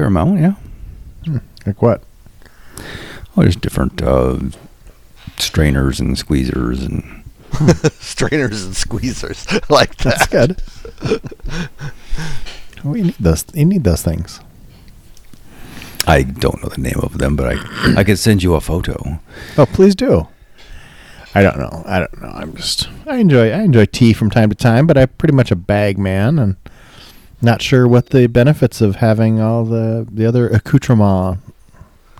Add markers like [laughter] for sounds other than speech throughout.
fair amount, yeah. Like what? Oh, there's different uh, strainers and squeezers and [laughs] Strainers and squeezers [laughs] like that. That's that. good. [laughs] we need those. You need those things. I don't know the name of them, but I I could send you a photo. Oh, please do. I don't know. I don't know. I'm just. I enjoy. I enjoy tea from time to time, but I'm pretty much a bag man, and not sure what the benefits of having all the the other accoutrements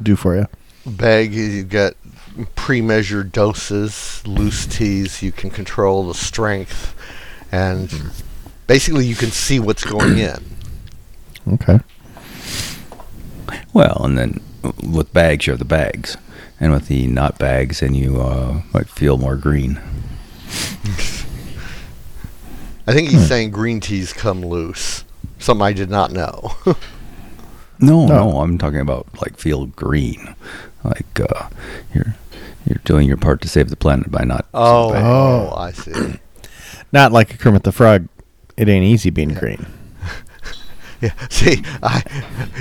do for you. Bag, you get pre-measured doses, loose teas. You can control the strength, and basically you can see what's going [clears throat] in. Okay. Well, and then with bags, you have the bags, and with the not bags, and you uh, might feel more green. [laughs] I think he's saying green teas come loose. Something I did not know. [laughs] No, No. no, I'm talking about like feel green, like uh, you're you're doing your part to save the planet by not. oh, bag. oh, I see. [clears throat] Not like a Kermit the Frog. It ain't easy being green. [laughs] Yeah. See, I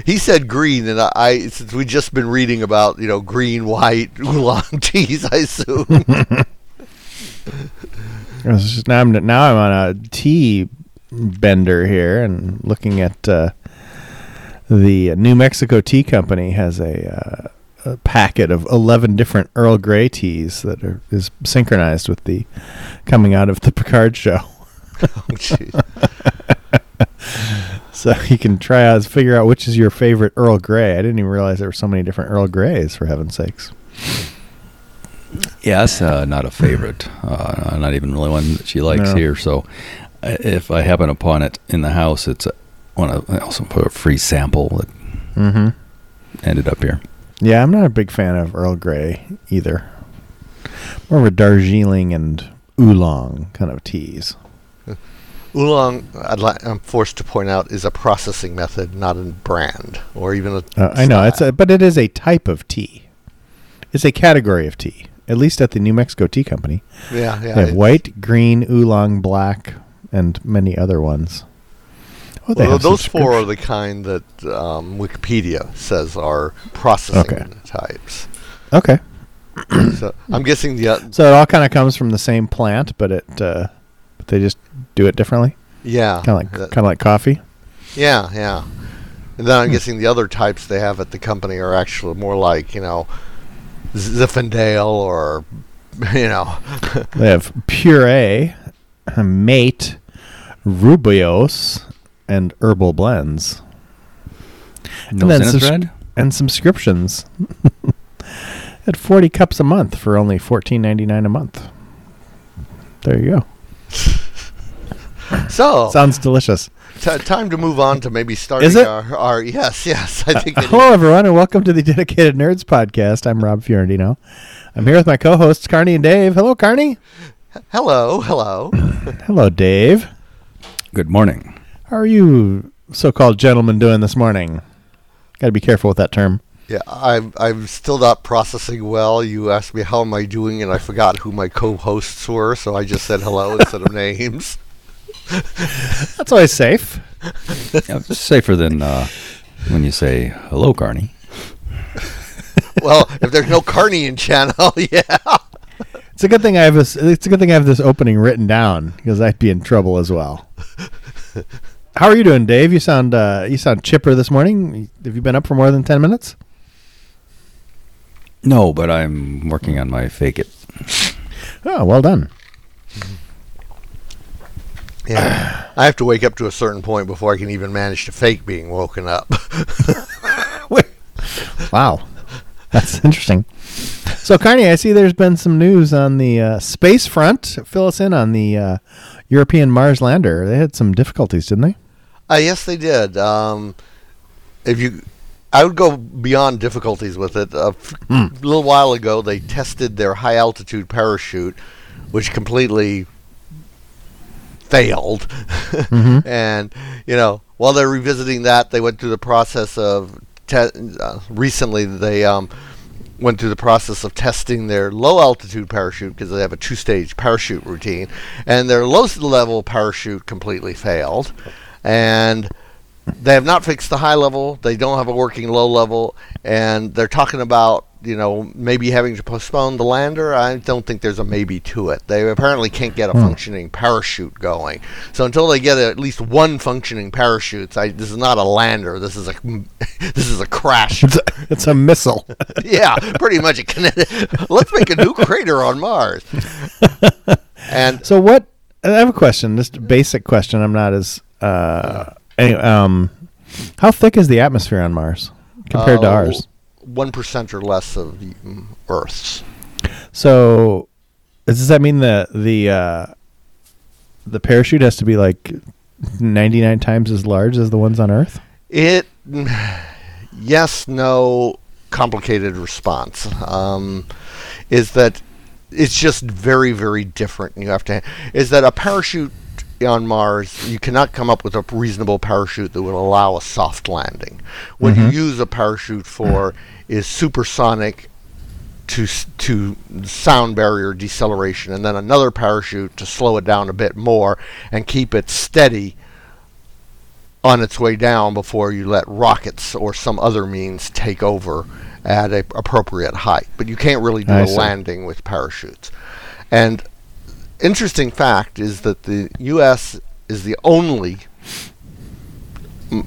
he said green, and I, I since we've just been reading about you know green, white [laughs] oolong teas, I assume. Now I'm now I'm on a tea bender here and looking at uh, the New Mexico Tea Company has a, uh, a packet of eleven different Earl Grey teas that are is synchronized with the coming out of the [laughs] Picard show. oh, jeez. [laughs] So you can try out figure out which is your favorite Earl Grey. I didn't even realize there were so many different Earl Greys. For heaven's sakes! Yes, uh, not a favorite. Uh, not even really one that she likes No. here. So, if I happen upon it in the house, it's a, one. Of, I also put a free sample that Mm-hmm. ended up here. Yeah, I'm not a big fan of Earl Grey either. More of a Darjeeling and oolong kind of teas. [laughs] Oolong, I'd li- I'm forced to point out, is a processing method, not a brand or even a. Uh, I know it's a, but it is a type of tea. It's a category of tea. At least at the New Mexico Tea Company, yeah, yeah. they have white, green, oolong, black, and many other ones. Oh, Well, those four are the kind that um, Wikipedia says are processing Okay. types. Okay, So I'm guessing the uh, so it all kind of comes from the same plant, but it uh, but they just do it differently. yeah, Kind of like kind of like coffee. yeah, yeah. And then I'm guessing the other types they have at the company are actually more like you know Zinfandel or [laughs] you know They have pu-erh, mate, rooibos, and herbal blends, No then Zenith subs- and subscriptions. [laughs] At forty cups a month for only fourteen ninety nine a month. There you go. [laughs] so Sounds delicious. t- time to move on to maybe starting Is it? our, our yes yes I think Uh, it [laughs] hello, everyone, and welcome to the Dedicated Nerds podcast. I'm Rob Fiorentino. I'm here with my co-hosts Carney and Dave. Hello, Carney. hello hello [coughs] Hello, Dave. Good morning. How are you, so-called gentlemen, doing this morning? Got to be careful with that term. yeah I'm I'm still not processing well you asked me how am I doing and I forgot who my co-hosts were so I just said hello instead of [laughs] names That's always safe. Yeah, it's safer than uh, when you say hello, Carney. well if there's no Carney in channel [laughs] yeah It's a good thing I have this. It's a good thing I have this opening written down because I'd be in trouble as well. [laughs] How are you doing, Dave? You sound uh, you sound chipper this morning. Have you been up for more than ten minutes? No, but I'm working on my fake it. Oh, well done. Yeah. I have to wake up to a certain point before I can even manage to fake being woken up. [laughs] [laughs] Wow, that's interesting. So, Carney, I see there's been some news on the uh, space front. Fill us in on the uh, European Mars lander. They had some difficulties, didn't they? uh, yes, they did. Um, if you, I would go beyond difficulties with it. A f- little while ago, they tested their high altitude parachute, which completely failed. [laughs] Mhm. and you know, while they're revisiting that, they went through the process of te- uh, recently they um, went through the process of testing their low altitude parachute because they have a two stage parachute routine, and their low level parachute completely failed, and they have not fixed the high level. They don't have a working low level, and they're talking about you know maybe having to postpone the lander. I don't think there's a maybe to it. They apparently can't get a functioning parachute going. So until they get at least one functioning parachute, I, this is not a lander. This is a [laughs] this is a crash. It's a, it's a missile. [laughs] yeah, pretty much a kinetic. Let's make a new crater on Mars. And So what? I have a question. Just a basic question. I'm not as. Uh, anyway, um, how thick is the atmosphere on Mars compared to uh, ours? One percent or less of the Earth's. So, does that mean the the uh, the parachute has to be like 99 times as large as the ones on Earth? It, yes, no, complicated response. Um, is that it's just very, very different. You have to. Is that a parachute on Mars? You cannot come up with a reasonable parachute that would allow a soft landing. What you mm-hmm. use a parachute for is supersonic to to sound barrier deceleration, and then another parachute to slow it down a bit more and keep it steady on its way down before you let rockets or some other means take over at a appropriate height. But you can't really do I a see. landing with parachutes. And interesting fact is that the U.S. is the only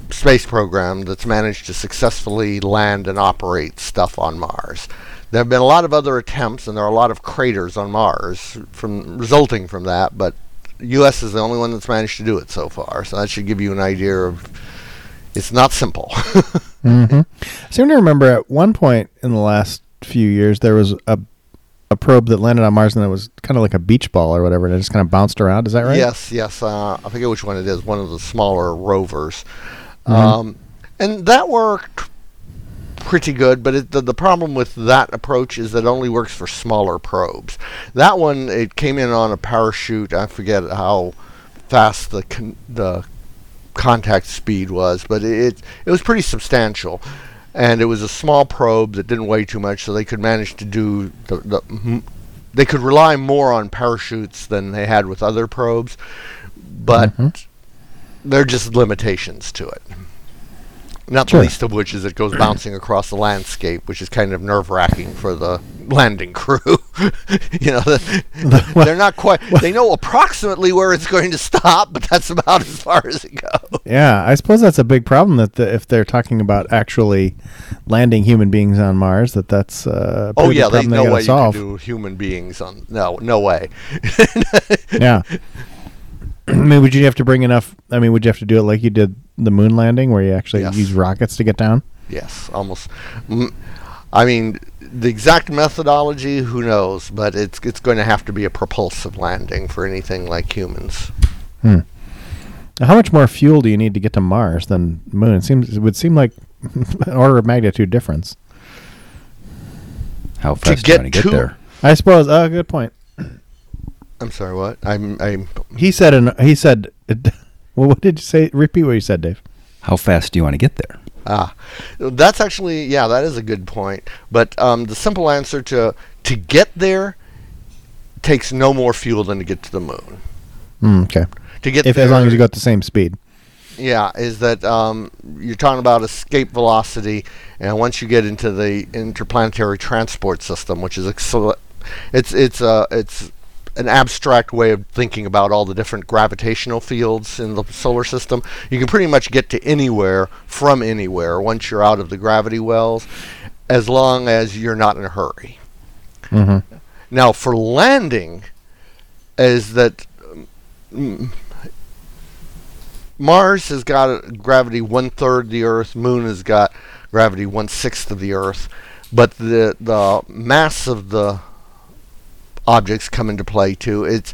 space program that's managed to successfully land and operate stuff on Mars. There have been a lot of other attempts, and there are a lot of craters on Mars from resulting from that. But U.S. is the only one that's managed to do it so far. So that should give you an idea of it's not simple. [laughs] Mm-hmm. I seem to remember at one point in the last few years there was a a probe that landed on Mars and it was kind of like a beach ball or whatever, and it just kind of bounced around. Is that right? Yes, yes. Uh, I forget which one it is. One of the smaller rovers, Mm-hmm. um, and that worked pretty good. But it, the the problem with that approach is that it only works for smaller probes. That one it came in on a parachute. I forget how fast the con- the contact speed was, but it it was pretty substantial. And it was a small probe that didn't weigh too much, so they could manage to do the, the they could rely more on parachutes than they had with other probes, but Mhm. there are just limitations to it. Not Sure. the least of which is it goes bouncing across the landscape, which is kind of nerve wracking for the landing crew. [laughs] you know, the, [laughs] they're not quite. They know approximately where it's going to stop, but that's about as far as it goes. Yeah, I suppose that's a big problem that the, if they're talking about actually landing human beings on Mars, that that's uh, Oh yeah, big there's problem they no way solve. you can do human beings on. No, no way. [laughs] yeah. I mean, would you have to bring enough? I mean, would you have to do it like you did the moon landing, where you actually Yes. use rockets to get down? Yes, almost. I mean, the exact methodology, who knows? But it's it's going to have to be a propulsive landing for anything like humans. Hmm. Now, How much more fuel do you need to get to Mars than Moon? It seems it would seem like an [laughs] order of magnitude difference. How fast do you get want to get to- there? I suppose. Oh, good point. I'm sorry, what? I'm I'm He said. An, he said. [laughs] Well, what did you say? Repeat what you said, Dave. How fast do you want to get there? ah, that's actually yeah, that is a good point. But um, the simple answer to to get there takes no more fuel than to get to the moon. Mm, okay. To get If there, as long as you go at the same speed. Yeah, is that um, you're talking about escape velocity, and once you get into the interplanetary transport system, which is excel- it's it's uh, it's an abstract way of thinking about all the different gravitational fields in the solar system. You can pretty much get to anywhere from anywhere once you're out of the gravity wells, as long as you're not in a hurry. Mm-hmm. Now, for landing, is that mm, Mars has got a gravity one third the Earth. Moon has got gravity one sixth of the Earth, but the the mass of the objects come into play too. It's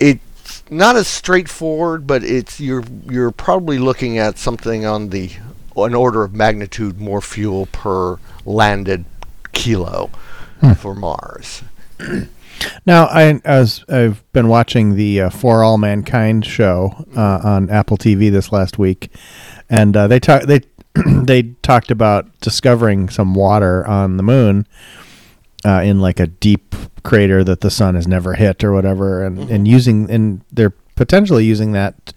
it's not as straightforward, but it's you're you're probably looking at something on the an order of magnitude more fuel per landed kilo for Mars. [clears throat] Now, I as I've been watching the uh, For All Mankind show uh, on Apple TV this last week, and uh, they talk they [clears throat] they talked about discovering some water on the moon uh, in like a deep crater that the sun has never hit or whatever, and mm-hmm. and using and they're potentially using that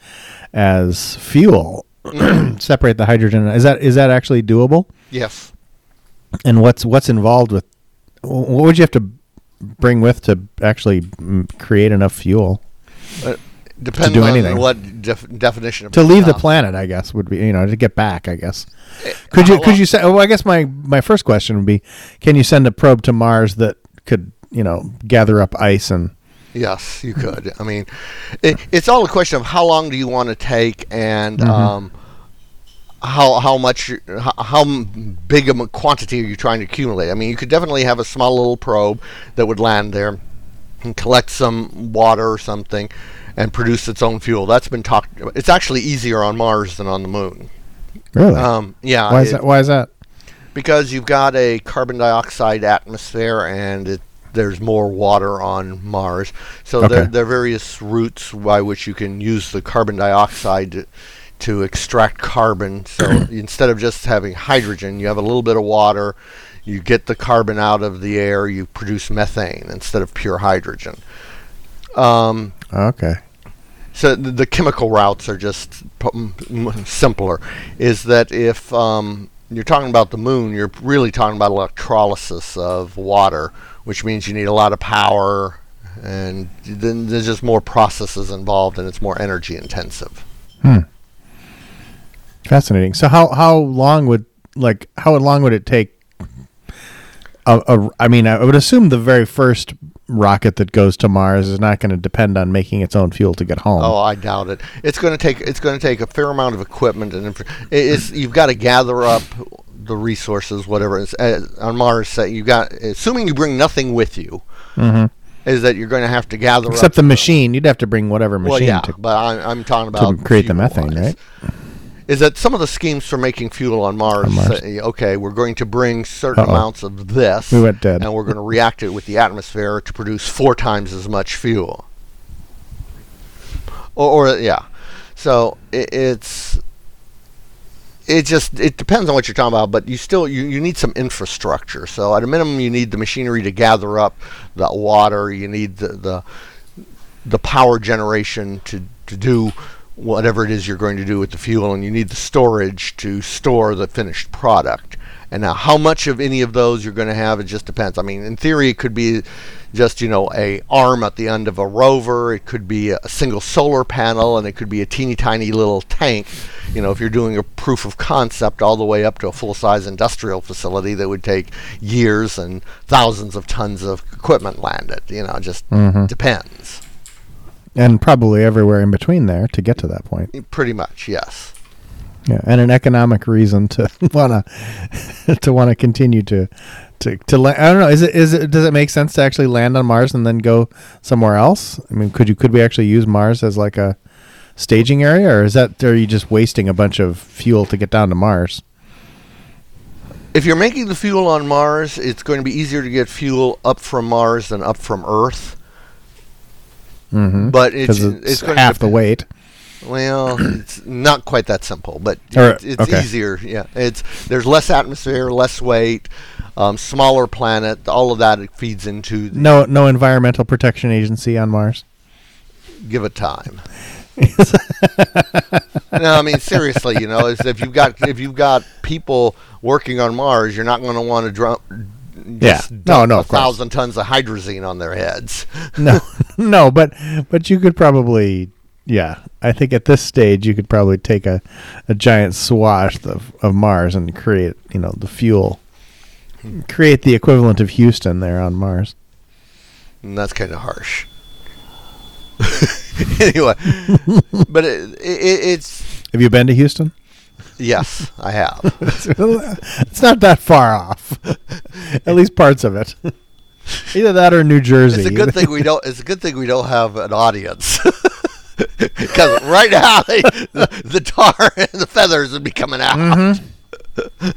as fuel. Mm-hmm. [clears throat] separate the hydrogen. Is that is that actually doable? Yes. And what's what's involved with? What would you have to bring with to actually create enough fuel uh, Depends do on anything. what def- definition of to leave the planet? I guess would be you know to get back. I guess could you could you say? Well, I guess my my first question would be, can you send a probe to Mars that could you know gather up ice and Yes, you could. I mean, it, it's all a question of how long do you want to take and Mm-hmm. um, how how much how, how big of a quantity are you trying to accumulate? I mean, you could definitely have a small little probe that would land there and collect some water or something and produce its own fuel. That's been talked. It's actually easier on Mars than on the Moon. really? Um, yeah, why is it- that? Why is that? because you've got a carbon dioxide atmosphere and it, there's more water on Mars. So there, there are various routes by which you can use the carbon dioxide to, to extract carbon. So [clears throat] instead of just having hydrogen, you have a little bit of water. You get the carbon out of the air. You produce methane instead of pure hydrogen. Um, Okay. so the, the chemical routes are just p- m- m- simpler. Is that if um, you're talking about the moon, you're really talking about electrolysis of water, which means you need a lot of power, and then there's just more processes involved, and it's more energy intensive. Fascinating. So how how long would like how long would it take? A, a, I mean, I would assume the very first rocket that goes to Mars is not going to depend on making its own fuel to get home. Oh, I doubt it. It's going to take it's going to take a fair amount of equipment and it's you've got to gather up the resources, whatever. It's, uh, on Mars, you got assuming you bring nothing with you, Mhm. is that you're going to have to gather Except up the machine, you'd have to bring whatever machine Well, yeah, to. but I'm, I'm talking about to create the methane, fuel-wise. right? Is that some of the schemes for making fuel on Mars? On Mars. Say, okay, we're going to bring certain Uh-oh. amounts of this, We went dead. and we're going to react it with the atmosphere to produce four times as much fuel. Or, or yeah, so it, it's it just it depends on what you're talking about, but you still you, you need some infrastructure. So at a minimum, you need the machinery to gather up the water. You need the the, the power generation to to do whatever it is you're going to do with the fuel, and you need the storage to store the finished product. And now, how much of any of those you're going to have, it just depends. I mean, in theory, it could be just you know a arm at the end of a rover. It could be a single solar panel, and it could be a teeny tiny little tank. You know, if you're doing a proof of concept, all the way up to a full-size industrial facility that would take years and thousands of tons of equipment landed. You know, it just Mhm. depends. And probably everywhere in between there to get to that point. Pretty much, yes. Yeah, and an economic reason to [laughs] wanna [laughs] to want to continue to to to la- I don't know. Is it is it does it make sense to actually land on Mars and then go somewhere else? I mean, could you could we actually use Mars as like a staging area, or is that are you just wasting a bunch of fuel to get down to Mars? If you're making the fuel on Mars, it's going to be easier to get fuel up from Mars than up from Earth. Mm-hmm. But it's it's, it's going half to the weight. Well, [clears throat] it's not quite that simple, but Or- it's, it's okay. easier. Yeah, it's there's less atmosphere, less weight, um, smaller planet. All of that feeds into the, No, no environmental protection agency on Mars. give it time. [laughs] no, I mean seriously, you know, if you've got if you've got people working on Mars, you're not going to want to drum. Yeah. No, no, a of course. thousand tons of hydrazine on their heads. [laughs] no, [laughs] no, but but you could probably, yeah. I think at this stage you could probably take a, a giant swath of, of Mars and create, you know, the fuel, create the equivalent of Houston there on Mars. And that's kind of harsh. [laughs] anyway, but it, it, it's Have you been to Houston? Yes, I have. [laughs] it's not that far off. At least parts of it. Either that or New Jersey. It's a good thing we don't. It's a good thing we don't have an audience. [laughs] Because right now, they, the, the tar and the feathers would be coming out. Mm-hmm.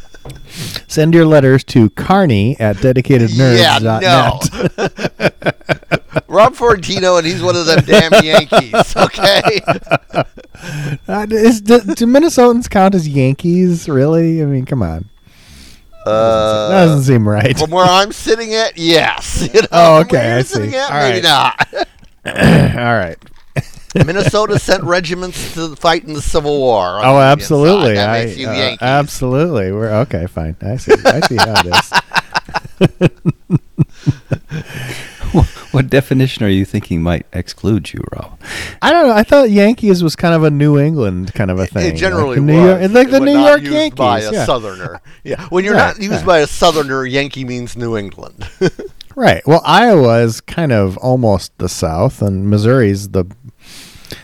Send your letters to Carney at dedicatednerds.net. Yeah, no. [laughs] Rob Fortino, and he's one of them damn [laughs] Yankees. Okay. [laughs] Uh, is, do, do Minnesotans count as Yankees? Really? I mean, come on. that Uh, doesn't seem right. from where I'm sitting at, yes. [laughs] You know, Oh, from where okay, you're I sitting see. At, All maybe right. not. All right. Minnesota sent regiments to fight in the Civil War. Oh, absolutely. That I, uh, Yankees. absolutely. We're okay. Fine. I see. I see how it is. [laughs] What definition are you thinking might exclude you, Rob? I don't know. I thought Yankees was kind of a New England kind of a thing. It generally like the was. New York, it's like the New not York used Yankees. by a yeah. Southerner. Yeah, when you're Right, not used yeah. by a Southerner, Yankee means New England. [laughs] Right. Well, Iowa is kind of almost the South, and Missouri's the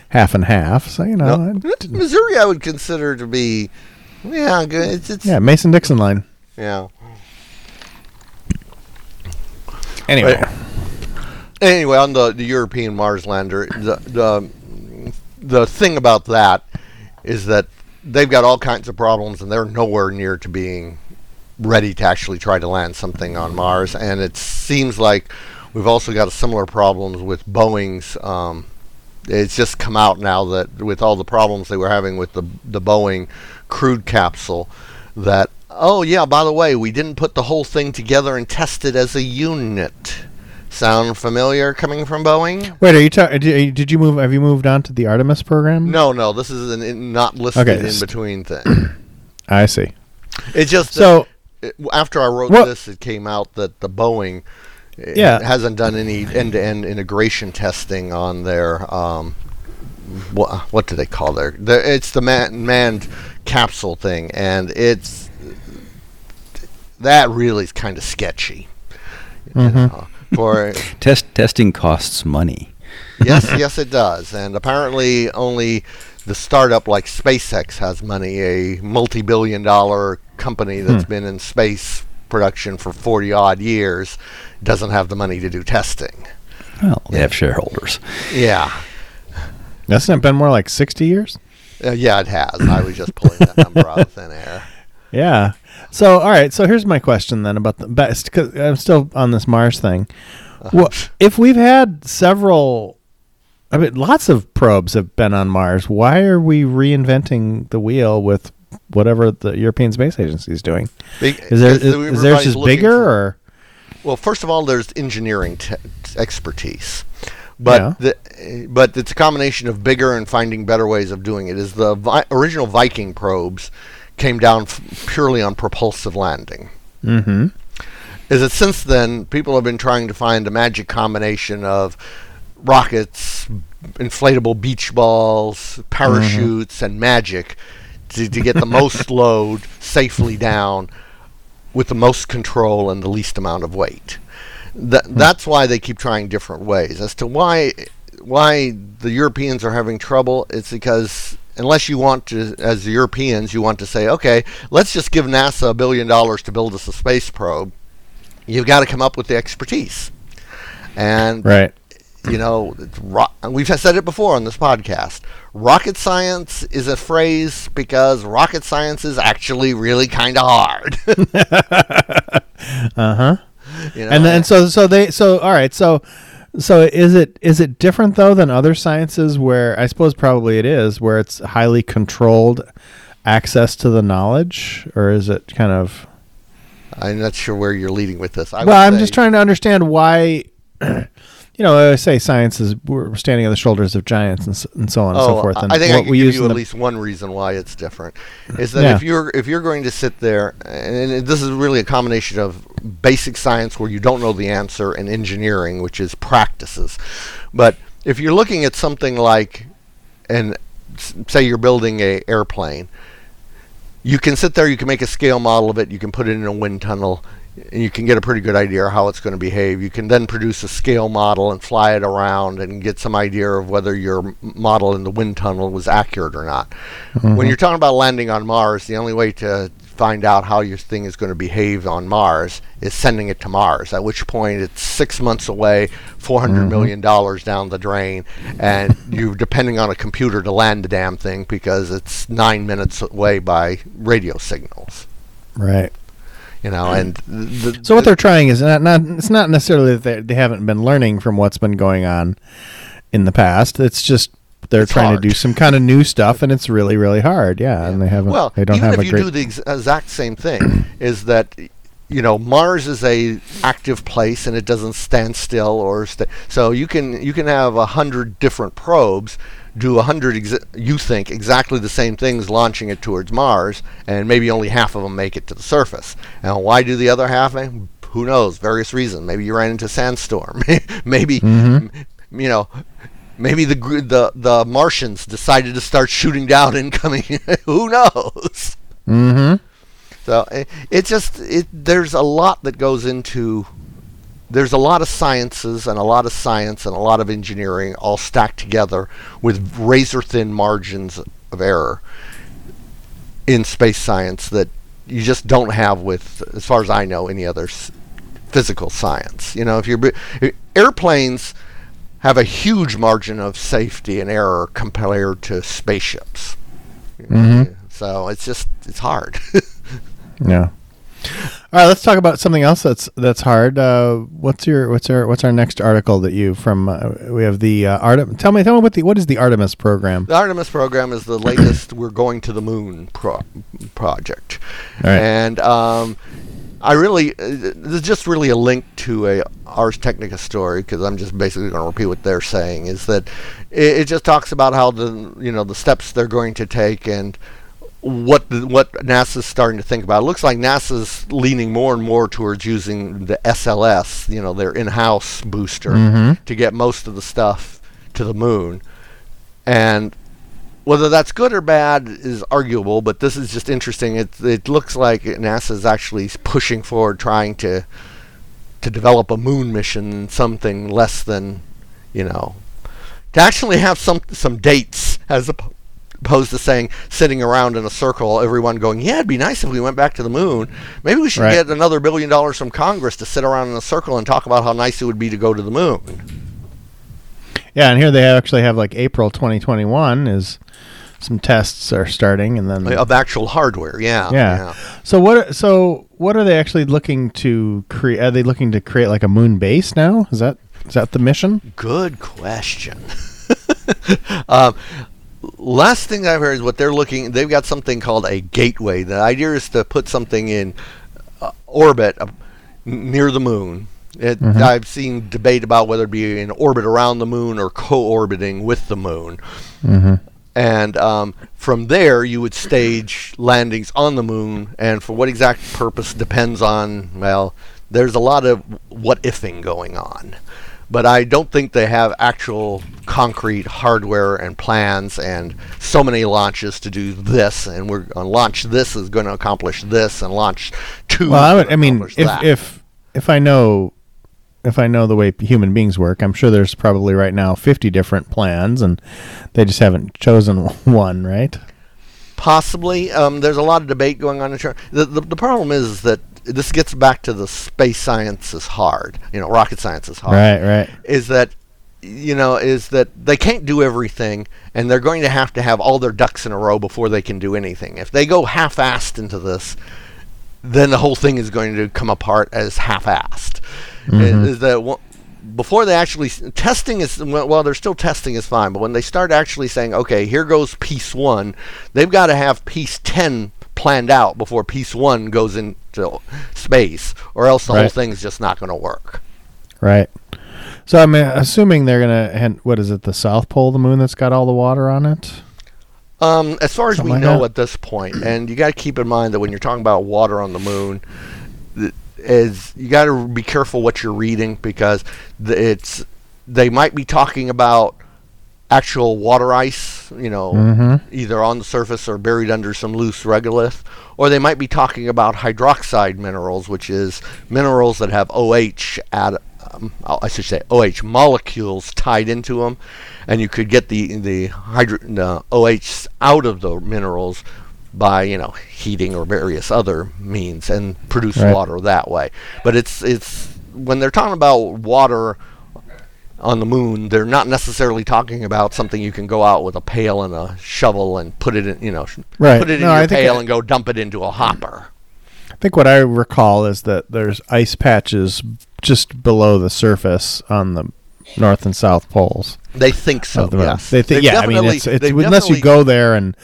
half and half. So you know, No, Missouri, I would consider to be, yeah, good. It's, it's yeah, Mason Dixon line. yeah. Anyway, Right. Anyway, on the, the European Mars lander, the, the the thing about that is that they've got all kinds of problems, and they're nowhere near to being ready to actually try to land something on Mars. And it seems like we've also got similar problems with Boeing's. Um, it's just come out now that with all the problems they were having with the the Boeing crew capsule, that oh yeah, by the way, we didn't put the whole thing together and test it as a unit. Sound familiar coming from Boeing? wait, are you ta- did, you move? Have you moved on to the Artemis program? No, no, this is an in, not listed Okay, in between [clears throat] thing. I see. It's just So it- after I wrote What- this, it came out that the Boeing Yeah. hasn't done any end-to-end integration testing on their um, what what do they call their? their it's the man, manned capsule thing, and it's that really is kind of sketchy. you Mhm. know, for [laughs] Test testing costs money. yes, [laughs] yes, it does. And apparently, only the startup like SpaceX has money. A multi-billion-dollar company that's Hmm. been in space production for forty odd years doesn't have the money to do testing. Well, they have shareholders. Yeah, hasn't it been more like sixty years? uh, yeah, it has. I was just pulling that number out of thin air. [laughs] Yeah. So all right. So here's my question then about the best because I'm still on this Mars thing. Uh-huh. Well, if we've had several, I mean, lots of probes have been on Mars. Why are we reinventing the wheel with whatever the European Space Agency is doing? Is there is, is theirs just bigger for- or? Well, first of all, there's engineering te- expertise, but Yeah. the, but it's a combination of bigger and finding better ways of doing it. Is the vi- original Viking probes came down f- purely on propulsive landing? Mm-hmm. Is that since then people have been trying to find a magic combination of rockets, inflatable beach balls, parachutes, and magic to, to get the most [laughs] load safely down with the most control and the least amount of weight. That, that's why they keep trying different ways. As to why why the Europeans are having trouble, it's because unless you want to, as the Europeans, you want to say, okay, let's just give NASA a billion dollars to build us a space probe. You've got to come up with the expertise, and Right. you know, ro- we've said it before on this podcast. Rocket science is a phrase because rocket science is actually really kind of hard. [laughs] [laughs] Uh huh. you know? and then so so they so all right so so is it is it different though than other sciences where I suppose probably it is where it's highly controlled access to the knowledge or is it kind of I'm not sure where you're leading with this. I well, I'm just trying to understand why you know I say science is we're standing on the shoulders of giants and, s- and so on and so Oh, forth and I think I can we give use you at the least one reason why it's different. Mm, is that Yeah. if you're if you're going to sit there, and and this is really a combination of basic science where you don't know the answer and engineering, which is practices. But if you're looking at something like, and say you're building a airplane, you can sit there, you can make a scale model of it, you can put it in a wind tunnel, and you can get a pretty good idea of how it's going to behave. You can then produce a scale model and fly it around and get some idea of whether your model in the wind tunnel was accurate or not. When mm-hmm. you're talking about landing on Mars, the only way to find out how your thing is going to behave on Mars is sending it to Mars. At which point it's six months away, four hundred mm-hmm. million dollars down the drain, and [laughs] you're depending on a computer to land the damn thing because it's nine minutes away by radio signals. right You know, and the, so what they're trying is not, not it's not necessarily that they, haven't been learning from what's been going on in the past. It's just they're It's trying hard. to do some kind of new stuff and it's really really hard. Yeah, and they haven't well, they don't even have if you do the ex- exact same thing, [clears throat] is that you know Mars is a active place and it doesn't stand still or sta so you can you can have a hundred different probes do a hundred exa- you think exactly the same things launching it towards Mars and maybe only half of them make it to the surface. And why do the other half eh? who knows? Various reasons. Maybe you ran into sandstorm. [laughs] Maybe mm-hmm. m- you know maybe the the the Martians decided to start shooting down [laughs] incoming. [laughs] Who knows? Mm-hmm. so it, it just it there's a lot that goes into there's a lot of sciences and a lot of science and a lot of engineering all stacked together with razor thin margins of error in space science that you just don't have with as far as I know any other s- physical science. You know, if you're airplanes have a huge margin of safety and error compared to spaceships. Mhm. So it's just it's hard. [laughs] Yeah. All right, let's talk about something else that's that's hard. Uh, what's your what's our what's our next article that you from? Uh, we have the uh, Artem. Tell me, tell me what the what is the Artemis program? The Artemis program is the latest "We're Going to the Moon" pro- project, All right. and um, I really uh, there's just really a link to a Ars Technica story because I'm just basically going to repeat what they're saying. Is that it, it just talks about how the you know the steps they're going to take and what the, what NASA's starting to think about. It looks like NASA's leaning more and more towards using the SLS, you know, their in-house booster, Mhm. to get most of the stuff to the moon. And whether that's good or bad is arguable, but this is just interesting. It it looks like NASA is actually pushing forward, trying to to develop a moon mission, something less than, you know, to actually have some some dates as oppo- opposed to saying sitting around in a circle, everyone going, yeah, it'd be nice if we went back to the moon. Maybe we should Right. get another billion dollars from Congress to sit around in a circle and talk about how nice it would be to go to the moon. Yeah, and here they actually have like April 2021 is some tests are starting, and then Of actual hardware, yeah. Yeah. So what? So what are they actually looking to create? Are they looking to create like a moon base now? Is that is that the mission? Good question. [laughs] um, last thing I've heard is what they're looking. They've got something called a gateway. The idea is to put something in uh, orbit uh, near the moon. It, Mhm. I've seen debate about whether it be in orbit around the moon or co-orbiting with the moon. Mm-hmm. And um, from there, you would stage landings on the moon. And for what exact purpose depends on, well, there's a lot of what ifing going on. But I don't think they have actual concrete hardware and plans and so many launches to do this. And we're going to launch this is going to accomplish this, and launch two. Well, I would. I mean, if that. if if I know if I know the way human beings work, I'm sure there's probably right now 50 different plans, and they just haven't chosen [laughs] one, right? Possibly. Um, there's a lot of debate going on. In the, the the problem is that this gets back to the space science is hard. You know, rocket science is hard. Right, right. Is that you know is that they can't do everything, and they're going to have to have all their ducks in a row before they can do anything. If they go half-assed into this, then the whole thing is going to come apart as half-assed. Mhm. Is that before they actually testing is well well, they're still testing is fine but when they start actually saying okay here goes piece one they've got to have piece 10 planned out before piece one goes into space or else the whole thing's just not going to work Right. So I'm uh, assuming they're gonna. hand- What is it? The South Pole of the moon that's got all the water on it. um, as far as Something we like know that. at this point and you got to keep in mind that when you're talking about water on the moon th- is you got to be careful what you're reading because th- it's they might be talking about actual water ice you know Mm-hmm. either on the surface or buried under some loose regolith, or they might be talking about hydroxide minerals, which is minerals that have OH at um, I should say OH molecules tied into them, and you could get the the, hydro, the OH out of the minerals by you know heating or various other means and produce Right. water that way. But it's it's when they're talking about water on the moon, they're not necessarily talking about something you can go out with a pail and a shovel and put it in, you know, Right. put it in No, your pail I- and go dump it into a hopper. I think what I recall is that there's ice patches just below the surface on the north and south poles They think so. the yes, They think, They've yeah, I mean, it's, it's unless you go there and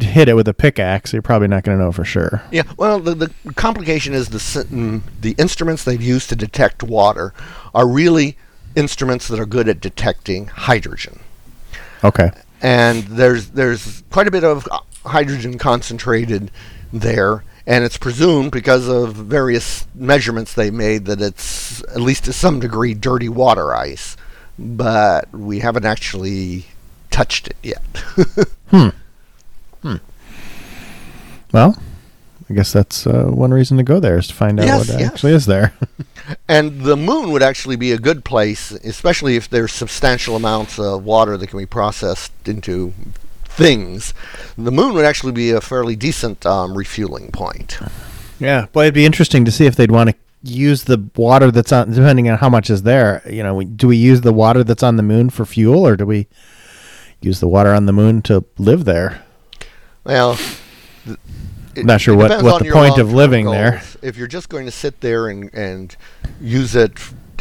hit it with a pickaxe, you're probably not going to know for sure. Yeah, well, the, the complication is the mm, the instruments they've used to detect water are really instruments that are good at detecting hydrogen, Okay. and there's there's quite a bit of hydrogen concentrated there, and it's presumed because of various measurements they made that it's at least to some degree dirty water ice, but we haven't actually touched it yet. [laughs] Hmm. Hmm. Well, I guess that's uh, one reason to go there is to find out Yes, what yes. actually is there. [laughs] And the moon would actually be a good place, especially if there's substantial amounts of water that can be processed into things. The moon would actually be a fairly decent um, refueling point. yeah, boy, it'd be interesting to see if they'd want to use the water that's on, depending on how much is there. You know, we, do we use the water that's on the moon for fuel, or do we use the water on the moon to live there? Well, th- it- Not sure what- what the point of living there. If you're just going to sit there and, and use it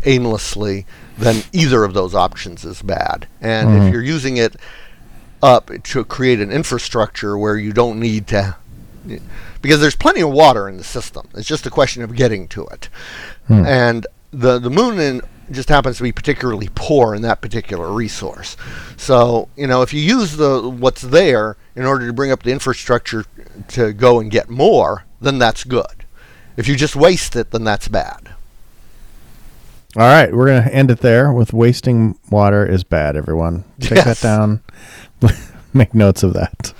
aimlessly, then either of those options is bad. And Mhm. if you're using it up to create an infrastructure where you don't need to, because there's plenty of water in the system. It's just a question of getting to it. Hmm. And the the moon in, just happens to be particularly poor in that particular resource. So you know, if you use the what's there in order to bring up the infrastructure to go and get more, then that's good. If you just waste it, then that's bad. All right, we're gonna end it there with wasting water is bad. Everyone, take that down. [laughs] Make notes of that.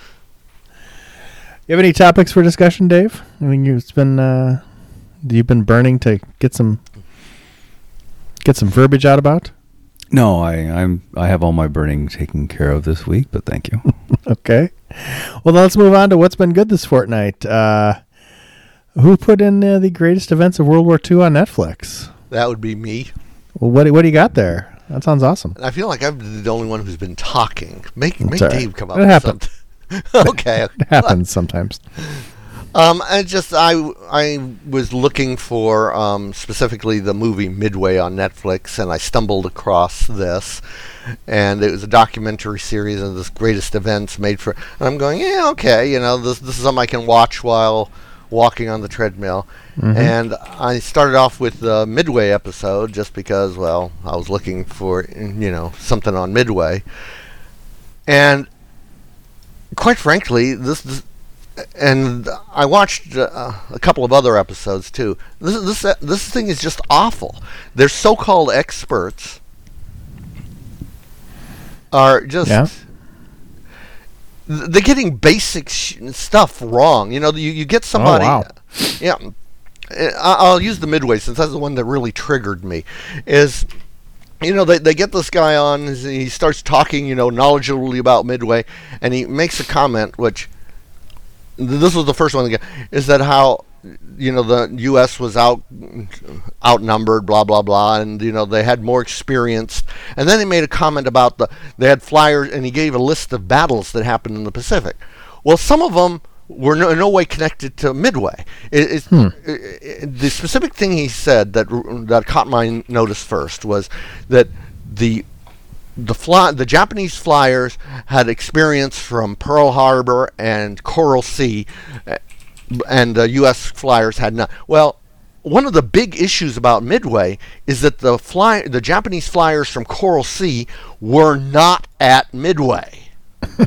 You have any topics for discussion, Dave? I mean, you've been uh, you've been burning to get some get some verbiage out about. No, I, I'm I have all my burning taken care of this week, but thank you. [laughs] Okay. Well, let's move on to what's been good this fortnight. Uh, who put in uh, the greatest events of World War II on Netflix? That would be me. Well, what do- what do you got there? That sounds awesome. I feel like I'm the only one who's been talking. Make make. Dave come up It something. [laughs] okay. It happens sometimes. Um, I just I I was looking for um, specifically the movie Midway on Netflix, and I stumbled across this, and it was a documentary series of this greatest events made for. And I'm going, yeah, okay, you know, this this is something I can watch while walking on the treadmill. And I started off with the Midway episode just because, well, I was looking for you know something on Midway, and quite frankly, this, this and I watched uh, a couple of other episodes too. This this uh, this thing is just awful. Their so-called experts are just yeah. they're getting basic sh- stuff wrong. You know, you you get somebody. Oh, wow. Yeah, Uh, I- I'll use the midway since that's the one that really triggered me. Is you know, they, they get this guy on, he starts talking, you know, knowledgeably about Midway, and he makes a comment, which this was the first one, get, is that how, you know, the U.S. was out outnumbered, blah, blah, blah, and, you know, they had more experience. And then he made a comment about the, they had flyers, and he gave a list of battles that happened in the Pacific. Well, some of them were no, in no way connected to Midway. It, it's, hmm. i- i- the specific thing he said that that caught my notice first was that the the fly, the Japanese flyers had experience from Pearl Harbor and Coral Sea, uh, and the U.S. flyers had not. Well, one of the big issues about Midway is that the fly, the Japanese flyers from Coral Sea were not at Midway. [laughs]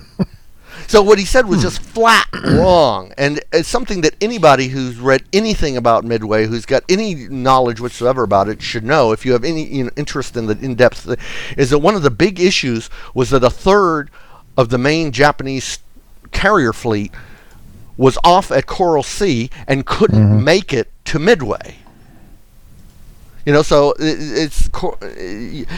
So what he said was hmm. just flat [clears throat] wrong, and it's something that anybody who's read anything about Midway, who's got any knowledge whatsoever about it, should know. If you have any you know, interest in the in-depth, is that one of the big issues was that a third of the main Japanese carrier fleet was off at Coral Sea and couldn't mm-hmm. make it to Midway. You know, so it, it's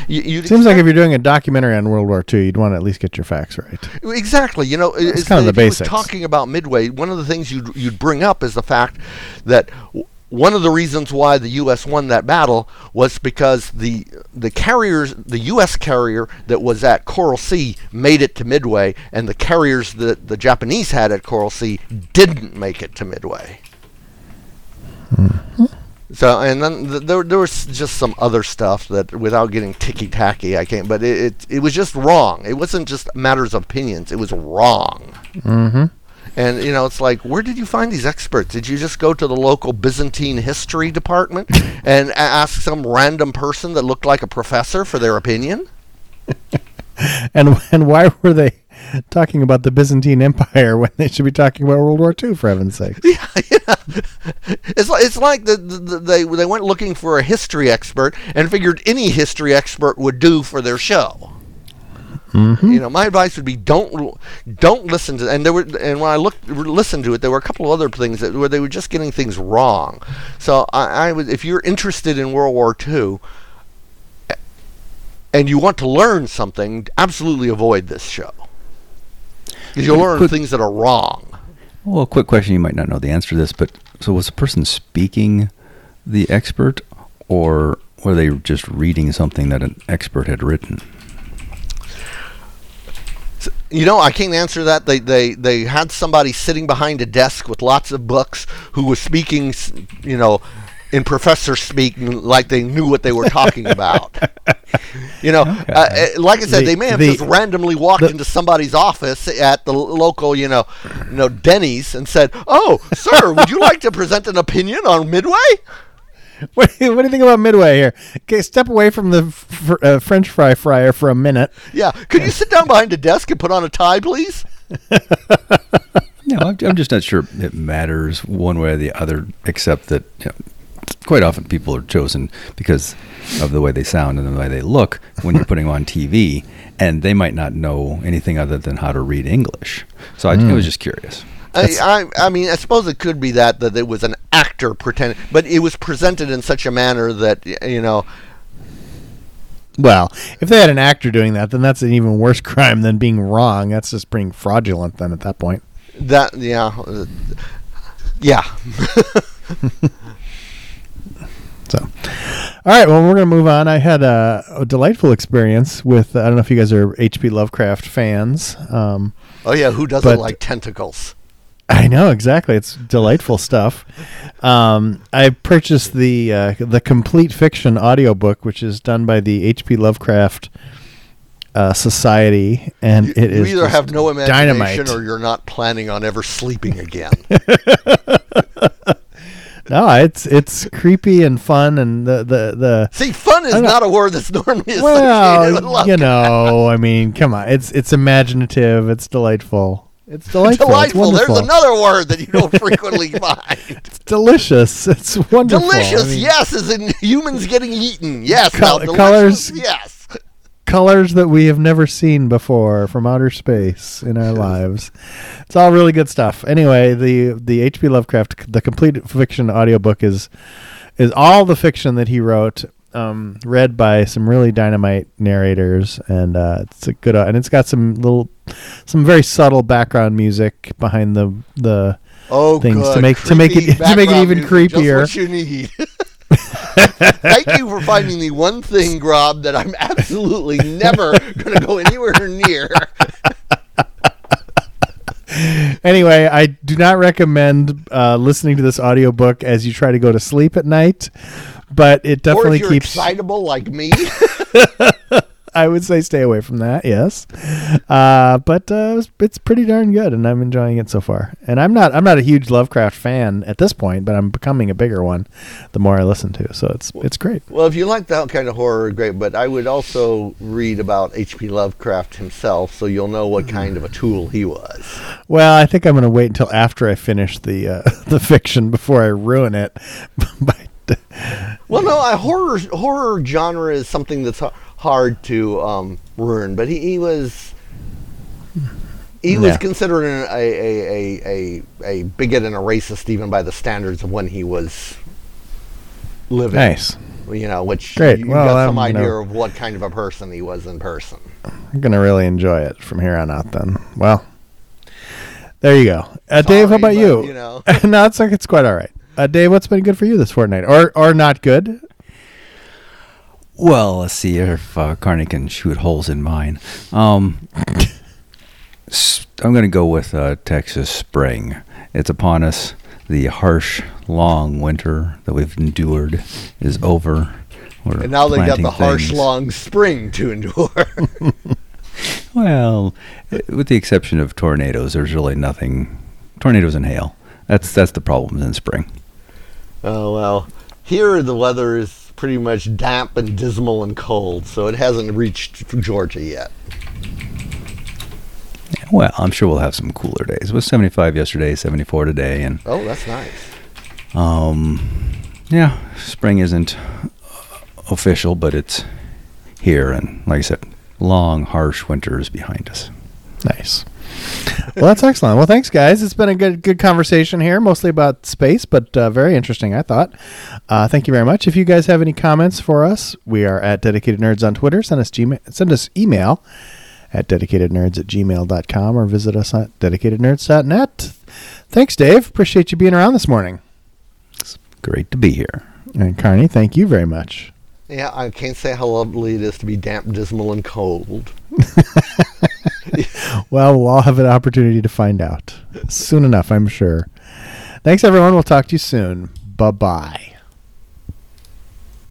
you, Seems like if you're doing a documentary on World War II, you'd want to at least get your facts right. Exactly. You know, it's kind of the basics. talking about Midway, one of the things you'd you'd bring up is the fact that w- one of the reasons why the U.S. won that battle was because the the carriers, the U.S. carrier that was at Coral Sea, made it to Midway, and the carriers that the Japanese had at Coral Sea didn't make it to Midway. Hmm. So and then th- there there was just some other stuff that without getting ticky tacky I can't but it, it it was just wrong. It wasn't just matters of opinions. It was wrong. Mm-hmm. And you know, it's like, where did you find these experts? Did you just go to the local Byzantine history department [laughs] and a- ask some random person that looked like a professor for their opinion? [laughs] And and why were they talking about the Byzantine Empire [laughs] when they should be talking about World War II? For heaven's sake! [laughs] Yeah, yeah. It's like it's like the, the, the, they they went looking for a history expert and figured any history expert would do for their show. Mm-hmm. You know, my advice would be don't don't listen to and there were and when I looked listened to it, there were a couple of other things that where they were just getting things wrong. So I, I would if you're interested in World War II and you want to learn something, absolutely avoid this show because you'll learn Quick- things that are wrong. Well, quick question. You might not know the answer to this, but so was the person speaking the expert, or were they just reading something that an expert had written? You know, I can't answer that. They they they had somebody sitting behind a desk with lots of books who was speaking, you know, in professor speak, like they knew what they were talking about. [laughs] You know, uh, uh, like I said, The- they may have the- just randomly walked the- into somebody's office at the local, you know, you know, Denny's and said, "Oh, sir, would you like to present an opinion on Midway?" [laughs] What, do you- what do you think about Midway here? Okay, step away from the fr- uh, French fry fryer for a minute. Yeah, could you sit down behind a desk and put on a tie, please? [laughs] No, I'm, I'm just not sure it matters one way or the other, except that you know, quite often people are chosen because of the way they sound and the way they look when you're putting them on TV, and they might not know anything other than how to read English. So I, I was just curious. I, I, I mean, I suppose it could be that that it was an actor pretending, but it was presented in such a manner that you know. Well, if they had an actor doing that, then that's an even worse [laughs] crime than being wrong. That's just being fraudulent. Then at that point, That yeah, uh, yeah. [laughs] [laughs] so all right. Well, we're gonna move on. I had a, a delightful experience with. I don't know if you guys are H.P. Lovecraft fans. Um, oh yeah, who doesn't But- like tentacles? I know exactly. It's delightful stuff. Um, I purchased the uh, the complete fiction audiobook, which is done by the H.P. Lovecraft uh, Society, and You, it you is either have no imagination dynamite. or you're not planning on ever sleeping again. [laughs] no, it's it's creepy and fun, and the the the. See, fun is don't- a word that's normally associated with Well, love. you know, [laughs] I mean, come on, it's it's imaginative, it's delightful, it's delightful, Delightful. It's There's another word that you don't [laughs] frequently find. It's delicious. It's wonderful. I Delicious, mean, yes, is in humans getting eaten. Yes, Col- colors- Yes. Colors that we have never seen before from outer space in our lives. It's all really good stuff. Anyway, the the H.P. Lovecraft the complete fiction audiobook is is all the fiction that he wrote um, read by some really dynamite narrators and uh, it's a good uh, and it's got some little some very subtle background music behind the the Oh, things to good. make- to make it- [laughs] to make it even music, creepier. [laughs] Just what you need. Thank you for finding the one thing, Grob, that I'm absolutely never going to go anywhere near. anyway, I do not recommend uh, listening to this audiobook as you try to go to sleep at night, but it definitely if you're keeps. excitable like me. [laughs] [laughs] I would say stay away from that. Yes, uh, but uh, it's, pretty darn good, and I'm enjoying it so far. And I'm not I'm not a huge Lovecraft fan at this point, but I'm becoming a bigger one the more I listen to. So it's it's great. well, if you like that kind of horror, great. But I would also read about H.P. Lovecraft himself, so you'll know what kind of a tool he was. Well, I think I'm going to wait until after I finish the uh, [laughs] the fiction before I ruin it. [laughs] By Well, no, a horror horror genre is something that's hard to um, ruin. But he, he was he was considered a, a, a, a a bigot and a racist even by the standards of when he was living. nice. You know, which Great. you, Well, got some I'm, you idea know- of what kind of a person he was in person. I'm gonna really enjoy it from here on out. Then, well, there you go. Uh, Dave, how about but, you? you know. [laughs] no, it's like it's quite all right. Uh, Dave, what's been good for you this fortnight, or or not good? Well, let's see if uh, Carney can shoot holes in mine. Um, I'm going to go with uh, Texas spring. It's upon us. The harsh, long winter that we've endured is over. We're And now they got the harsh, long spring to endure. [laughs] Well, with the exception of tornadoes, there's really nothing tornadoes and hail. That's that's the problem in spring. Oh well, here the weather is pretty much damp and dismal and cold, so it hasn't reached Georgia yet. Well, I'm sure we'll have some cooler days. It was 75 yesterday, 74 today, and Oh, that's nice. um, yeah, spring isn't official, but it's here, and like I said, long, harsh winters behind us. Nice. Well, that's excellent. Well, thanks, guys. It's been a good good conversation here, mostly about space, but uh, very interesting. I thought. Uh, thank you very much. If you guys have any comments for us, we are at Dedicated Nerds on Twitter. Send us gmail, send us email at dedicatednerds at gmail.com or visit us at dedicatednerds.net. Thanks, Dave. Appreciate you being around this morning. It's Great to be here. And Carney, thank you very much. Yeah, I can't say how lovely it is to be damp, dismal, and cold. [laughs] [laughs] Well, we'll all have an opportunity to find out soon enough, I'm sure. Thanks, everyone. We'll talk to you soon. Bye bye.